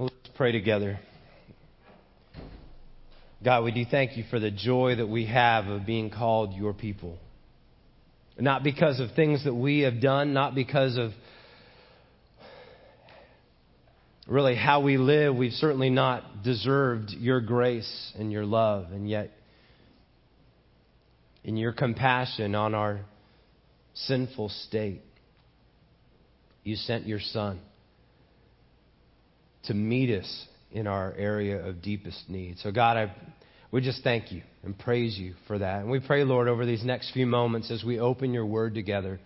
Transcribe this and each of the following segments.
Let's pray together. God, we do thank you for the joy that we have of being called your people. Not because of things that we have done, not because of really how we live. We've certainly not deserved your grace and your love, and yet, in your compassion on our sinful state, you sent your Son to meet us in our area of deepest need. So, God, I, we just thank you and praise you for that. And we pray, Lord, over these next few moments as we open your word together,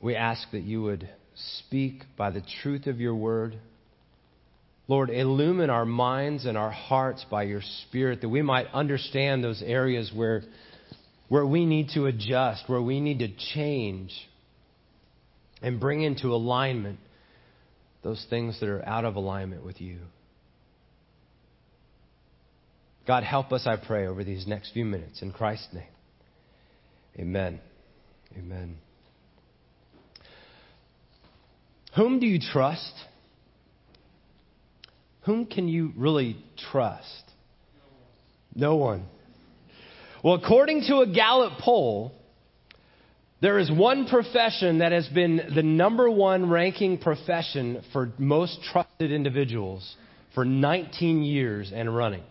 we ask that you would speak by the truth of your word. Lord, illumine our minds and our hearts by your Spirit that we might understand those areas where, where we need to adjust, where we need to change, and bring into alignment those things that are out of alignment with you. God, help us, I pray, over these next few minutes. In Christ's name. Amen. Amen. Whom do you trust? Whom can you really trust? No one. Well, according to a Gallup poll, there is one profession that has been the number one ranking profession for most trusted individuals for 19 years and running,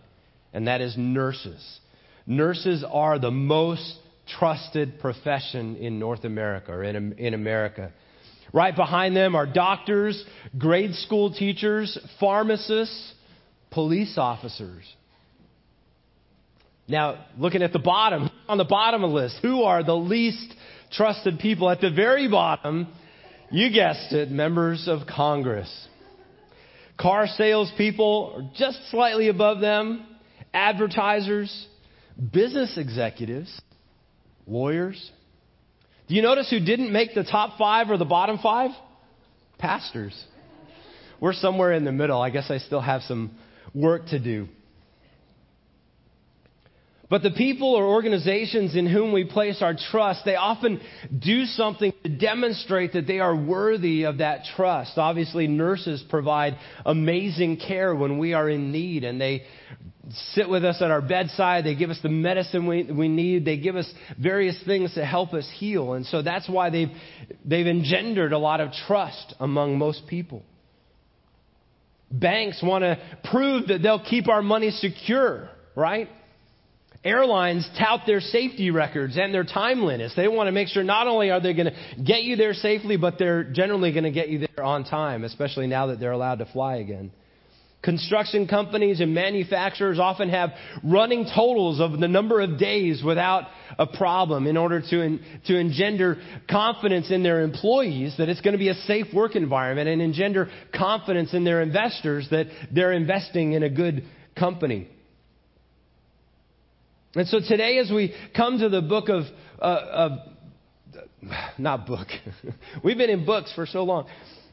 and that is nurses. Nurses are the most trusted profession in North America or in, in America. Right behind them are doctors, grade school teachers, pharmacists, police officers. Now, looking at the bottom, on the bottom of the list, who are the least trusted people. At the very bottom, you guessed it, members of Congress. Car salespeople are just slightly above them, advertisers, business executives, lawyers. Do you notice who didn't make the top five or the bottom five? Pastors. We're somewhere in the middle. I guess I still have some work to do. But the people or organizations in whom we place our trust, they often do something to demonstrate that they are worthy of that trust. Obviously, nurses provide amazing care when we are in need, and they sit with us at our bedside. They give us the medicine we, we need. They give us various things to help us heal. And so that's why they've, they've engendered a lot of trust among most people. Banks want to prove that they'll keep our money secure, right? Airlines tout their safety records and their timeliness. They want to make sure not only are they going to get you there safely, but they're generally going to get you there on time, especially now that they're allowed to fly again. Construction companies and manufacturers often have running totals of the number of days without a problem in order to, to engender confidence in their employees that it's going to be a safe work environment and engender confidence in their investors that they're investing in a good company. And so today, as we come to the book of, uh, of not book, we've been in books for so long.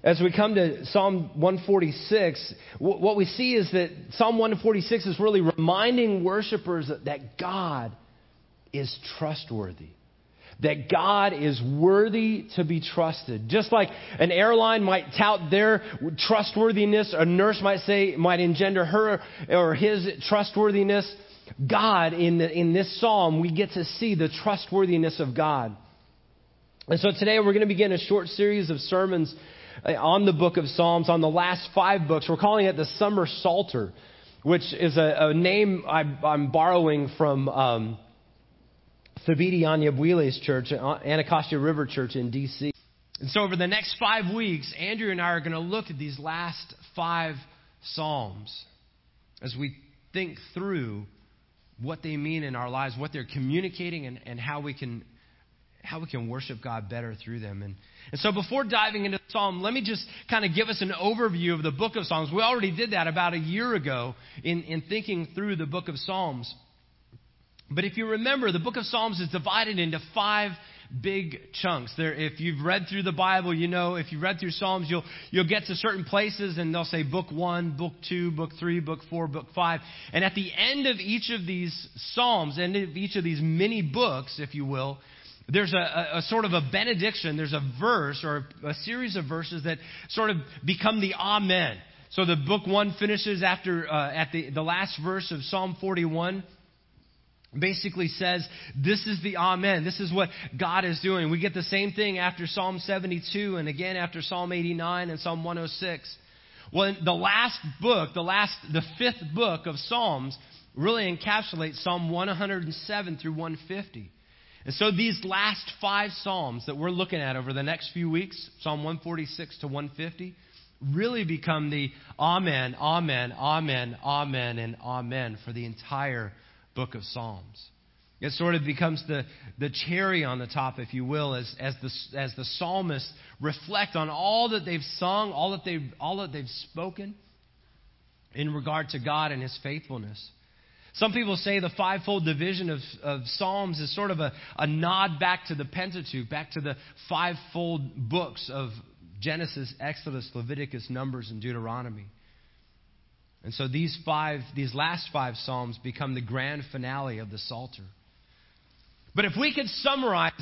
As we come to Psalm 146, what we see is that Psalm 146 is really reminding worshipers that God is trustworthy that God is worthy to be trusted. Just like an airline might tout their trustworthiness, a nurse might say, might engender her or his trustworthiness. God, in, the, in this psalm, we get to see the trustworthiness of God. And so today we're going to begin a short series of sermons uh, on the book of Psalms, on the last five books. We're calling it the Summer Psalter, which is a, a name I, am borrowing from um, Thabiti Anyabwile's church, uh, Anacostia River Church in D.C. And so over the next five weeks, Andrew and I are going to look at these last five Psalms as we think through what they mean in our lives, what they're communicating, and, and how we can how we can worship God better through them. And, and so before diving into the Psalm, let me just kind of give us an overview of the book of Psalms. We already did that about a year ago in, in thinking through the book of Psalms. But if you remember, the book of Psalms is divided into five big chunks. There, if you've read through the Bible, you know, if you've read through Psalms, you'll, you'll get to certain places and they'll say book one, book two, book three, book four, book five. And at the end of each of these Psalms, end of each of these mini books, if you will, there's a, a, a, sort of a benediction, there's a verse or a series of verses that sort of become the Amen So the book one finishes after uh, at the, the last verse of Psalm 41 basically says this is the amen. This is what god is doing. We get the same thing after psalm 72 and again after psalm 89 and psalm 106 well the last book the last the fifth book of psalms really encapsulates psalm 107 through 150 and so these last five psalms that we're looking at over the next few weeks psalm 146 to 150 really become the amen amen amen amen and amen for the entire book of Psalms. It sort of becomes the, the cherry on the top, if you will, as, as, the, as the psalmists reflect on all that they've sung, all that they've, all that they've spoken in regard to God and His faithfulness. Some people say the fivefold division of, of Psalms is sort of a, a nod back to the Pentateuch, back to the fivefold books of Genesis, Exodus, Leviticus, Numbers, and Deuteronomy. And so these five, these last five Psalms become the grand finale of the Psalter. But if we could summarize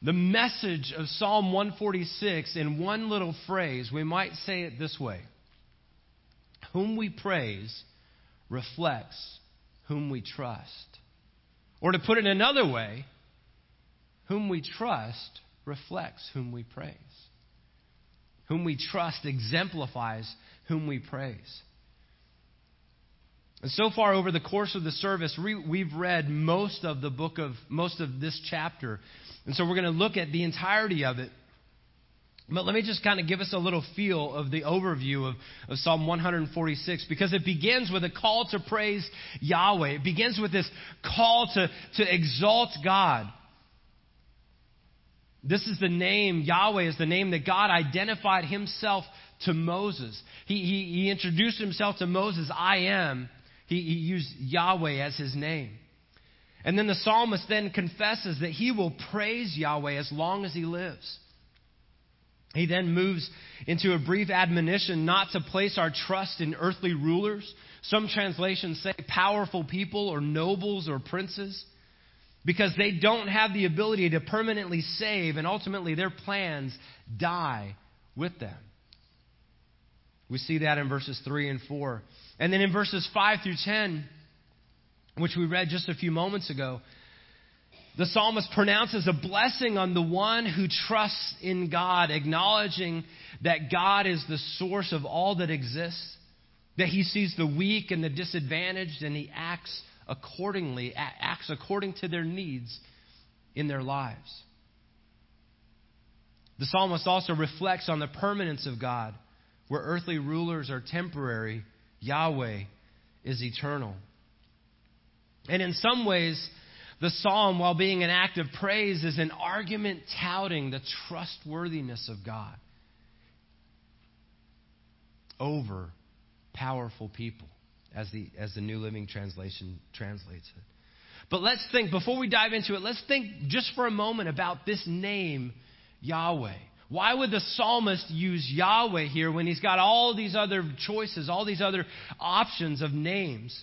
the message of Psalm 146 in one little phrase, we might say it this way Whom we praise reflects whom we trust. Or to put it another way, whom we trust reflects whom we praise. Whom we trust exemplifies whom we praise. And so far over the course of the service, we've read most of the book of, most of this chapter. And so we're going to look at the entirety of it. But let me just kind of give us a little feel of the overview of, of Psalm 146 because it begins with a call to praise Yahweh. It begins with this call to, to exalt God. This is the name, Yahweh is the name that God identified himself to Moses. He, he, he introduced himself to Moses, I am. He, he used Yahweh as his name. And then the psalmist then confesses that he will praise Yahweh as long as he lives. He then moves into a brief admonition not to place our trust in earthly rulers. Some translations say powerful people or nobles or princes because they don't have the ability to permanently save and ultimately their plans die with them. We see that in verses 3 and 4. And then in verses 5 through 10, which we read just a few moments ago, the psalmist pronounces a blessing on the one who trusts in God, acknowledging that God is the source of all that exists, that he sees the weak and the disadvantaged, and he acts accordingly, acts according to their needs in their lives. The psalmist also reflects on the permanence of God, where earthly rulers are temporary Yahweh is eternal. And in some ways, the psalm, while being an act of praise, is an argument touting the trustworthiness of God over powerful people, as the, as the New Living Translation translates it. But let's think, before we dive into it, let's think just for a moment about this name, Yahweh. Why would the psalmist use Yahweh here when he's got all these other choices, all these other options of names?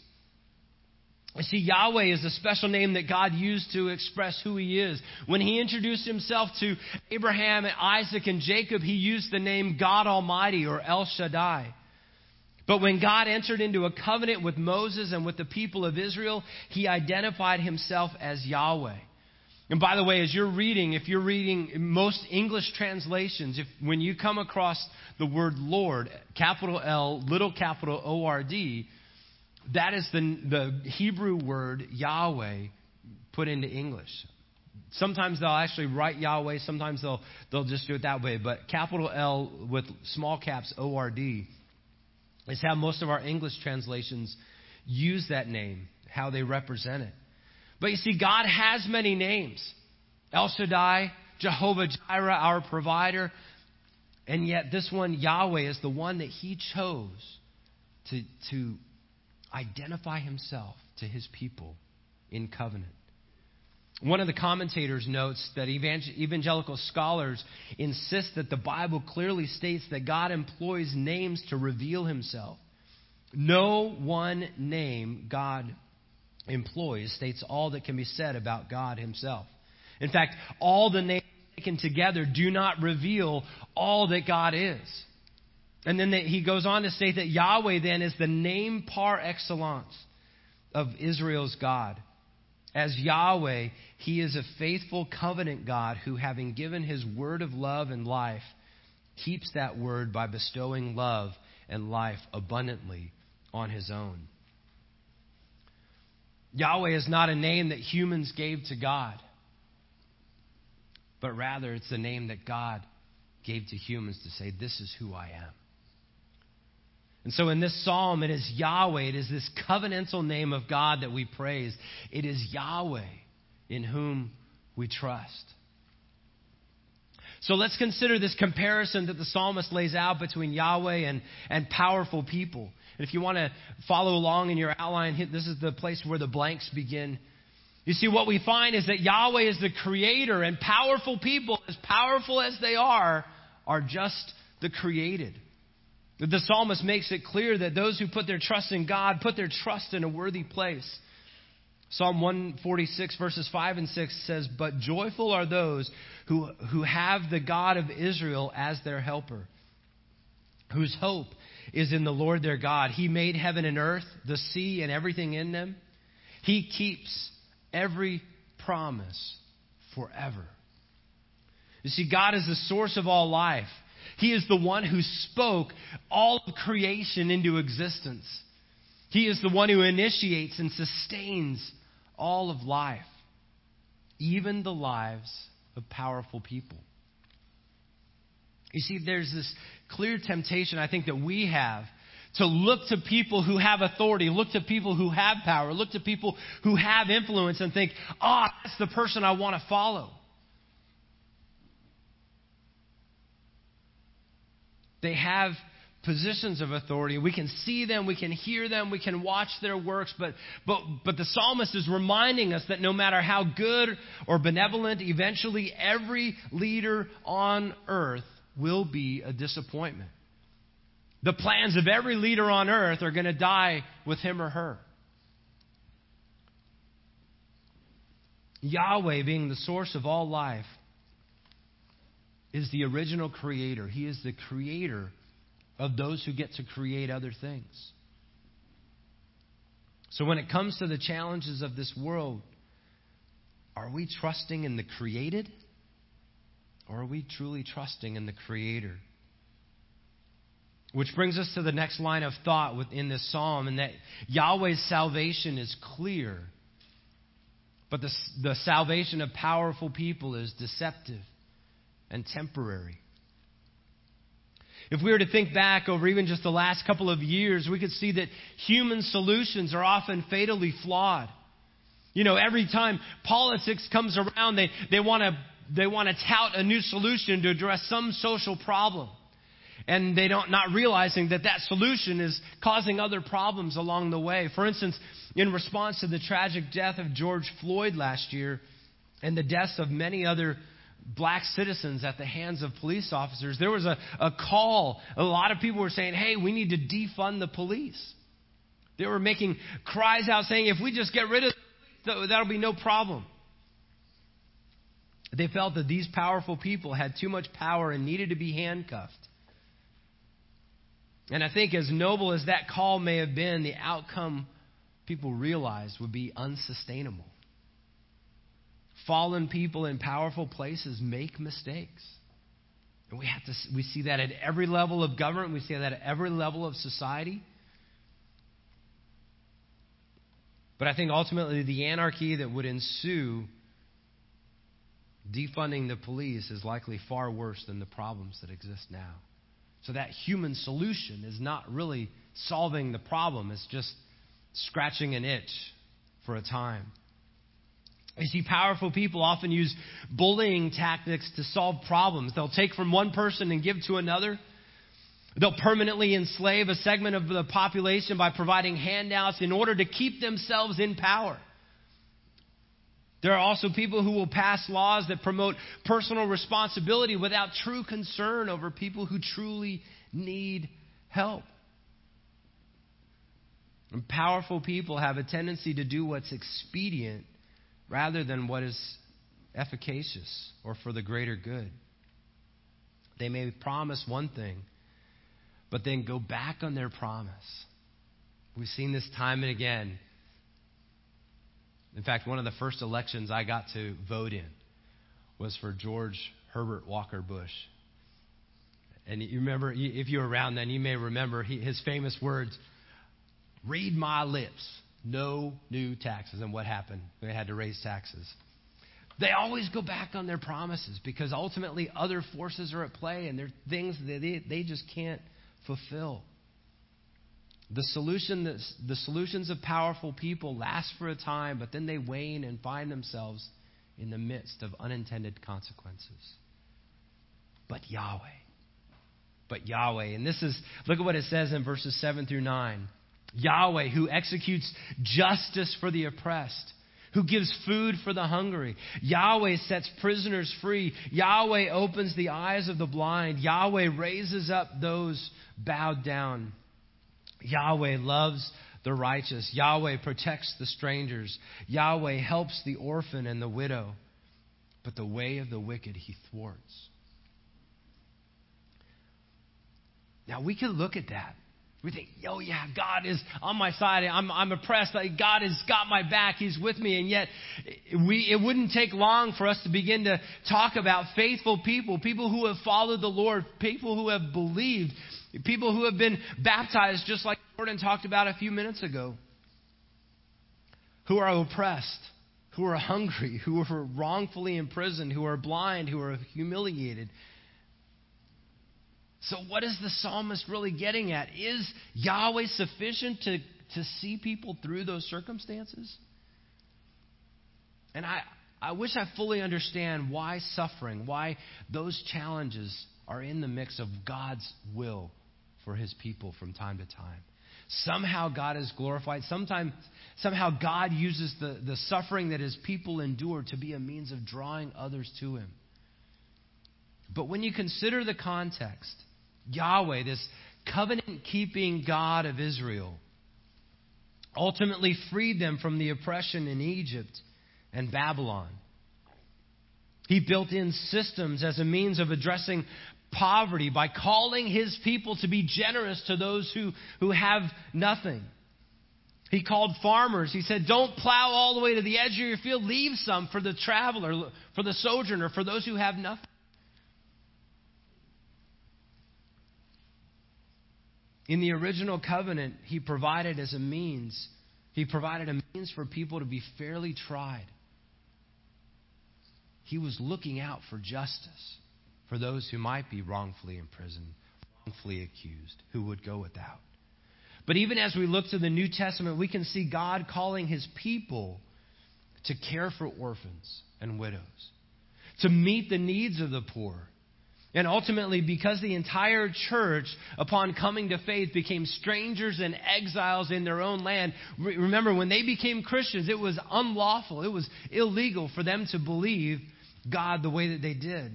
You see, Yahweh is a special name that God used to express who He is. When He introduced Himself to Abraham, and Isaac, and Jacob, He used the name God Almighty or El Shaddai. But when God entered into a covenant with Moses and with the people of Israel, He identified Himself as Yahweh. And by the way, as you're reading, if you're reading most English translations, if when you come across the word Lord, capital L, little capital O R D, that is the, the Hebrew word Yahweh put into English. Sometimes they'll actually write Yahweh, sometimes they'll, they'll just do it that way. But capital L with small caps O R D is how most of our English translations use that name, how they represent it. But you see, God has many names El Shaddai, Jehovah Jireh, our provider. And yet, this one, Yahweh, is the one that he chose to, to identify himself to his people in covenant. One of the commentators notes that evangelical scholars insist that the Bible clearly states that God employs names to reveal himself. No one name God employs states all that can be said about God Himself. In fact, all the names taken together do not reveal all that God is. And then he goes on to state that Yahweh then is the name par excellence of Israel's God. As Yahweh, he is a faithful covenant God who, having given his word of love and life, keeps that word by bestowing love and life abundantly on his own. Yahweh is not a name that humans gave to God, but rather it's the name that God gave to humans to say, This is who I am. And so in this psalm, it is Yahweh, it is this covenantal name of God that we praise. It is Yahweh in whom we trust. So let's consider this comparison that the psalmist lays out between Yahweh and, and powerful people. And if you want to follow along in your outline, this is the place where the blanks begin. You see, what we find is that Yahweh is the creator, and powerful people, as powerful as they are, are just the created. The psalmist makes it clear that those who put their trust in God put their trust in a worthy place. Psalm 146, verses 5 and 6 says, But joyful are those who, who have the God of Israel as their helper, whose hope is in the Lord their God. He made heaven and earth, the sea, and everything in them. He keeps every promise forever. You see, God is the source of all life. He is the one who spoke all of creation into existence. He is the one who initiates and sustains all of life, even the lives of powerful people. You see, there's this clear temptation, I think, that we have to look to people who have authority, look to people who have power, look to people who have influence and think, ah, oh, that's the person I want to follow. They have positions of authority. We can see them, we can hear them, we can watch their works, but, but, but the psalmist is reminding us that no matter how good or benevolent, eventually every leader on earth will be a disappointment. The plans of every leader on earth are going to die with him or her. Yahweh, being the source of all life, is the original creator. He is the creator of those who get to create other things. So when it comes to the challenges of this world, are we trusting in the created? Or are we truly trusting in the Creator? Which brings us to the next line of thought within this psalm, and that Yahweh's salvation is clear, but the, the salvation of powerful people is deceptive and temporary. If we were to think back over even just the last couple of years, we could see that human solutions are often fatally flawed. You know, every time politics comes around, they, they want to they want to tout a new solution to address some social problem. And they don't not realizing that that solution is causing other problems along the way. For instance, in response to the tragic death of George Floyd last year and the deaths of many other black citizens at the hands of police officers, there was a, a call. A lot of people were saying, hey, we need to defund the police. They were making cries out saying, if we just get rid of that'll be no problem. They felt that these powerful people had too much power and needed to be handcuffed. And I think, as noble as that call may have been, the outcome people realized would be unsustainable. Fallen people in powerful places make mistakes. And we have to we see that at every level of government, we see that at every level of society. But I think ultimately the anarchy that would ensue defunding the police is likely far worse than the problems that exist now. So that human solution is not really solving the problem, it's just scratching an itch for a time. You see, powerful people often use bullying tactics to solve problems. They'll take from one person and give to another. They'll permanently enslave a segment of the population by providing handouts in order to keep themselves in power. There are also people who will pass laws that promote personal responsibility without true concern over people who truly need help. And powerful people have a tendency to do what's expedient rather than what is efficacious or for the greater good. They may promise one thing, but then go back on their promise. We've seen this time and again. In fact, one of the first elections I got to vote in was for George Herbert Walker Bush. And you remember, if you were around then, you may remember his famous words read my lips, no new taxes. And what happened? They had to raise taxes. They always go back on their promises because ultimately other forces are at play and there are things that they, they just can't fulfill. The, solution the solutions of powerful people last for a time, but then they wane and find themselves in the midst of unintended consequences. But Yahweh. But Yahweh. And this is, look at what it says in verses 7 through 9. Yahweh, who executes justice for the oppressed, who gives food for the hungry. Yahweh sets prisoners free. Yahweh opens the eyes of the blind. Yahweh raises up those bowed down. Yahweh loves the righteous. Yahweh protects the strangers. Yahweh helps the orphan and the widow. But the way of the wicked he thwarts. Now we can look at that. We think, oh yeah, God is on my side. I'm, I'm oppressed. God has got my back. He's with me. And yet, we, it wouldn't take long for us to begin to talk about faithful people, people who have followed the Lord, people who have believed, people who have been baptized, just like Jordan talked about a few minutes ago, who are oppressed, who are hungry, who are wrongfully imprisoned, who are blind, who are humiliated, so, what is the psalmist really getting at? Is Yahweh sufficient to, to see people through those circumstances? And I, I wish I fully understand why suffering, why those challenges are in the mix of God's will for his people from time to time. Somehow God is glorified. Sometimes, somehow God uses the, the suffering that his people endure to be a means of drawing others to him. But when you consider the context, Yahweh, this covenant keeping God of Israel, ultimately freed them from the oppression in Egypt and Babylon. He built in systems as a means of addressing poverty by calling his people to be generous to those who, who have nothing. He called farmers. He said, Don't plow all the way to the edge of your field. Leave some for the traveler, for the sojourner, for those who have nothing. In the original covenant, he provided as a means, he provided a means for people to be fairly tried. He was looking out for justice for those who might be wrongfully imprisoned, wrongfully accused, who would go without. But even as we look to the New Testament, we can see God calling his people to care for orphans and widows, to meet the needs of the poor, and ultimately, because the entire church, upon coming to faith, became strangers and exiles in their own land. Remember, when they became Christians, it was unlawful, it was illegal for them to believe God the way that they did.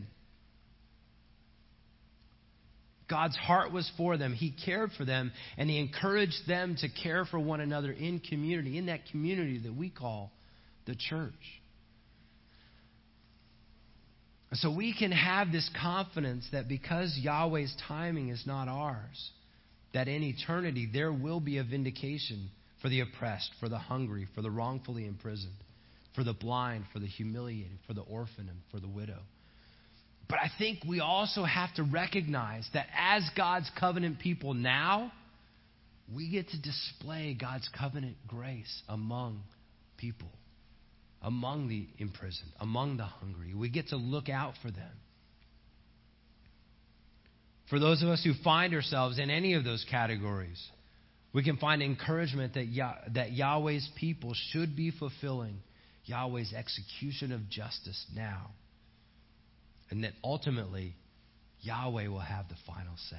God's heart was for them. He cared for them, and He encouraged them to care for one another in community, in that community that we call the church. So we can have this confidence that because Yahweh's timing is not ours, that in eternity there will be a vindication for the oppressed, for the hungry, for the wrongfully imprisoned, for the blind, for the humiliated, for the orphan, and for the widow. But I think we also have to recognize that as God's covenant people now, we get to display God's covenant grace among people among the imprisoned, among the hungry. We get to look out for them. For those of us who find ourselves in any of those categories, we can find encouragement that, Yah- that Yahweh's people should be fulfilling Yahweh's execution of justice now. And that ultimately, Yahweh will have the final say.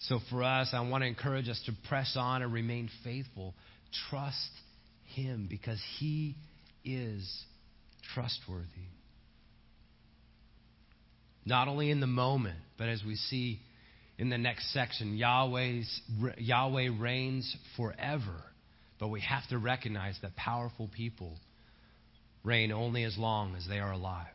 So for us, I want to encourage us to press on and remain faithful. Trust him because He is trustworthy. Not only in the moment, but as we see in the next section, Yahweh's, Yahweh reigns forever. But we have to recognize that powerful people reign only as long as they are alive.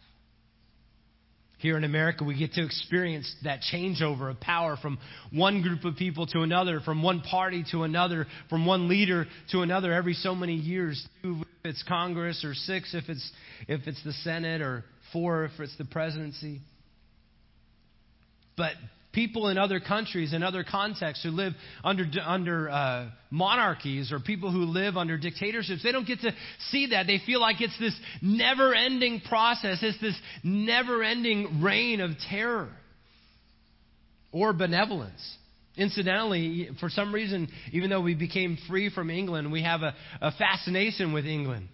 Here in America, we get to experience that changeover of power from one group of people to another, from one party to another, from one leader to another every so many years. Two if it's Congress, or six if it's, if it's the Senate, or four if it's the presidency. But people in other countries and other contexts who live under, under uh, monarchies or people who live under dictatorships, they don't get to see that. They feel like it's this never ending process, it's this never ending reign of terror or benevolence. Incidentally, for some reason, even though we became free from England, we have a, a fascination with England.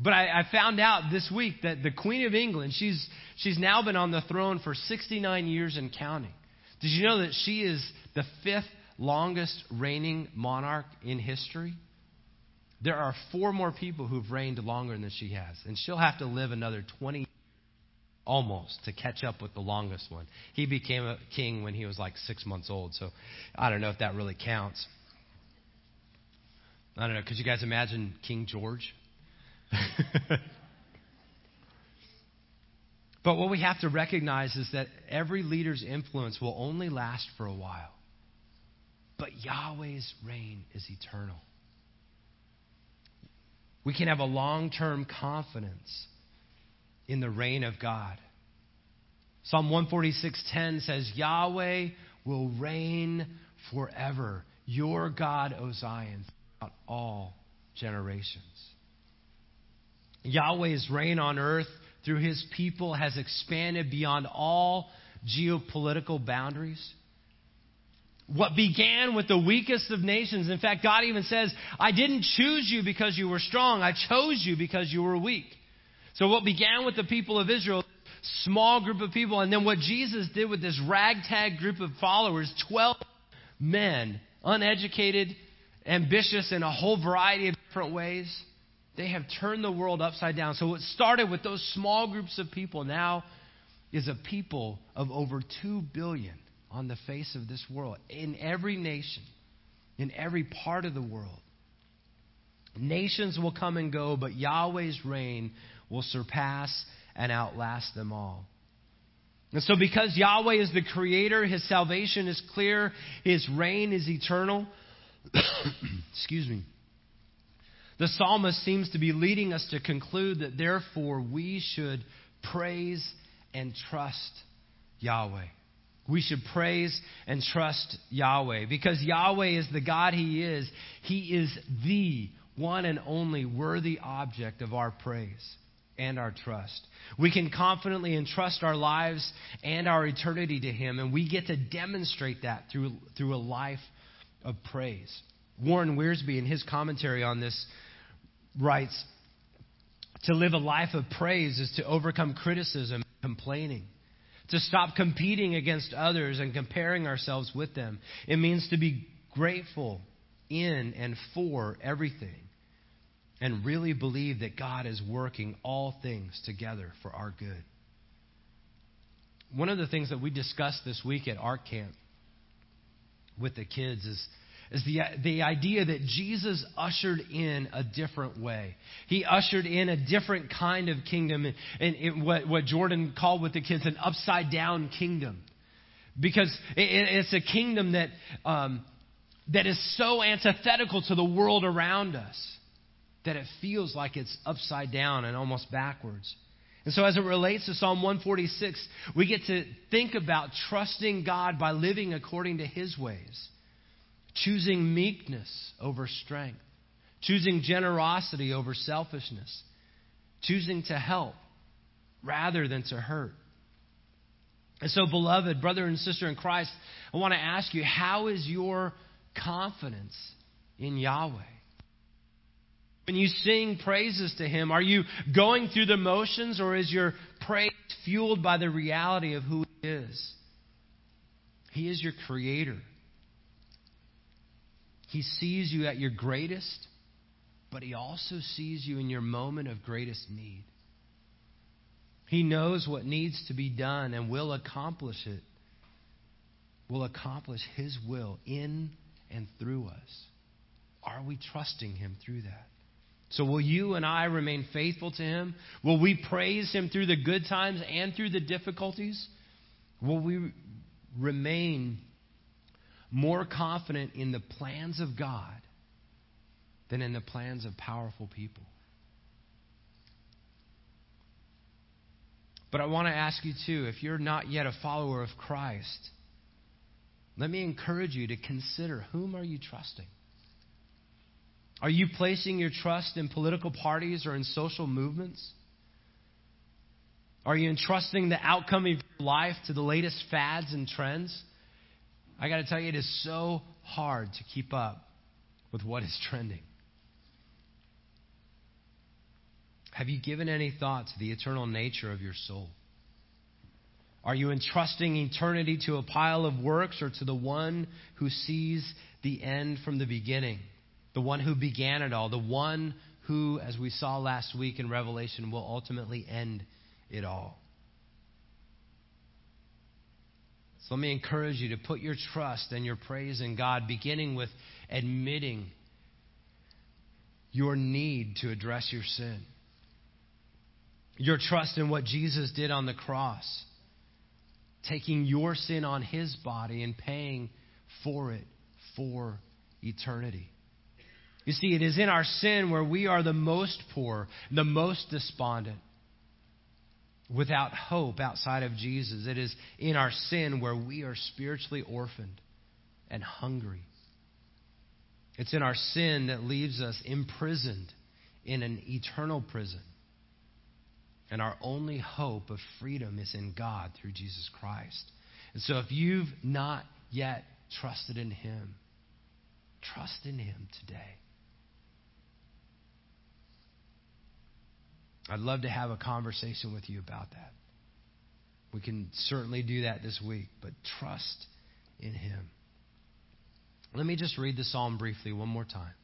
But I, I, found out this week that the Queen of England, she's, she's now been on the throne for 69 years and counting. Did you know that she is the fifth longest reigning monarch in history? There are four more people who've reigned longer than she has, and she'll have to live another 20 almost to catch up with the longest one. He became a king when he was like six months old, so I don't know if that really counts. I don't know. Could you guys imagine King George? But what we have to recognize is that every leader's influence will only last for a while. But Yahweh's reign is eternal. We can have a long term confidence in the reign of God. Psalm 146:10 says, Yahweh will reign forever. Your God, O Zion, throughout all generations. Yahweh's reign on earth through his people has expanded beyond all geopolitical boundaries. What began with the weakest of nations, in fact, God even says, I didn't choose you because you were strong, I chose you because you were weak. So, what began with the people of Israel, small group of people, and then what Jesus did with this ragtag group of followers 12 men, uneducated, ambitious in a whole variety of different ways they have turned the world upside down. So what started with those small groups of people now is a people of over 2 billion on the face of this world, in every nation, in every part of the world. Nations will come and go, but Yahweh's reign will surpass and outlast them all. And so, because Yahweh is the creator, his salvation is clear, his reign is eternal. Excuse me. The psalmist seems to be leading us to conclude that therefore we should praise and trust Yahweh. We should praise and trust Yahweh because Yahweh is the God He is. He is the one and only worthy object of our praise and our trust. We can confidently entrust our lives and our eternity to Him, and we get to demonstrate that through, through a life of praise. Warren Wiersbe, in his commentary on this writes, to live a life of praise is to overcome criticism and complaining. To stop competing against others and comparing ourselves with them. It means to be grateful in and for everything. And really believe that God is working all things together for our good. One of the things that we discussed this week at Art Camp with the kids is is the, the idea that Jesus ushered in a different way. He ushered in a different kind of kingdom, and, what, what Jordan called with the kids an upside down kingdom. Because it, it's a kingdom that, um, that is so antithetical to the world around us that it feels like it's upside down and almost backwards. And so, as it relates to Psalm 146, we get to think about trusting God by living according to His ways choosing meekness over strength, choosing generosity over selfishness, choosing to help rather than to hurt. And so, beloved brother and sister in Christ, I want to ask you how is your confidence in Yahweh? When you sing praises to Him, are you going through the motions or is your praise fueled by the reality of who He is? He is your Creator. He sees you at your greatest, but He also sees you in your moment of greatest need. He knows what needs to be done and will accomplish it, will accomplish His will in and through us. Are we trusting Him through that? So, will you and I remain faithful to Him? Will we praise Him through the good times and through the difficulties? Will we remain more confident in the plans of God than in the plans of powerful people? But I want to ask you, too, if you're not yet a follower of Christ, let me encourage you to consider whom are you trusting? Are you placing your trust in political parties or in social movements? Are you entrusting the outcome of your life to the latest fads and trends? I got to tell you, it is so hard to keep up with what is trending. Have you given any thought to the eternal nature of your soul? Are you entrusting eternity to a pile of works or to the one who sees the end from the beginning? the one who began it all, the one who, as we saw last week in Revelation, will ultimately end it all. So let me encourage you to put your trust and your praise in God, beginning with admitting your need to address your sin. Your trust in what Jesus did on the cross, taking your sin on his body and paying for it for eternity. You see, it is in our sin where we are the most poor, the most despondent, without hope outside of Jesus. It is in our sin where we are spiritually orphaned and hungry. It's in our sin that leaves us imprisoned in an eternal prison. And our only hope of freedom is in God through Jesus Christ. And so if you've not yet trusted in Him, trust in Him today. I'd love to have a conversation with you about that. We can certainly do that this week, but trust in Him. Let me just read the psalm briefly one more time.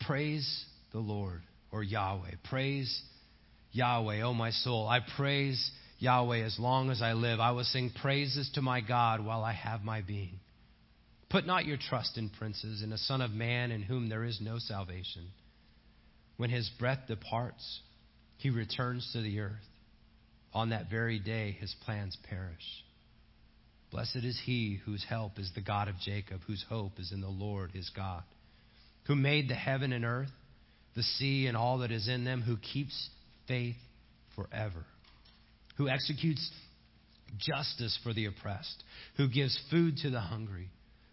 Praise the Lord, or Yahweh. Praise Yahweh, O my soul. I praise Yahweh as long as I live. I will sing praises to my God while I have my being. Put not your trust in princes, in a son of man in whom there is no salvation. When his breath departs, he returns to the earth. On that very day, his plans perish. Blessed is he whose help is the God of Jacob, whose hope is in the Lord his God, who made the heaven and earth, the sea and all that is in them, who keeps faith forever, who executes justice for the oppressed, who gives food to the hungry.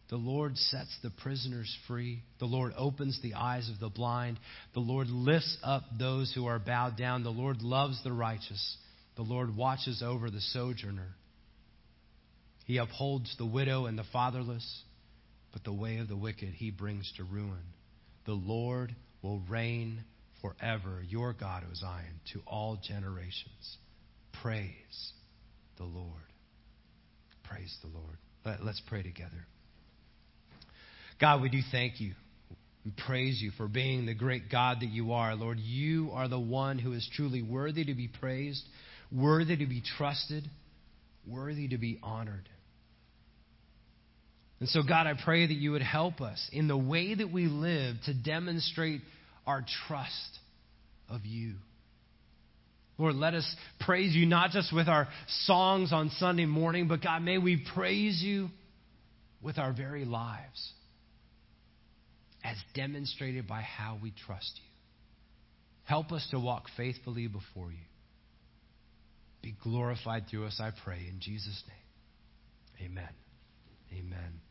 The Lord sets the prisoners free. The Lord opens the eyes of the blind. The Lord lifts up those who are bowed down. The Lord loves the righteous. The Lord watches over the sojourner. He upholds the widow and the fatherless, but the way of the wicked he brings to ruin. The Lord will reign forever, your God, O Zion, to all generations. Praise the Lord. Praise the Lord. Let, us pray together. God, we do thank you and praise you for being the great God that you are. Lord, you are the one who is truly worthy to be praised, worthy to be trusted, worthy to be honored. And so, God, I pray that you would help us in the way that we live to demonstrate our trust of you. Lord, let us praise you not just with our songs on Sunday morning, but God, may we praise you with our very lives as demonstrated by how we trust you. Help us to walk faithfully before you. Be glorified through us, I pray, in Jesus' name. Amen. Amen.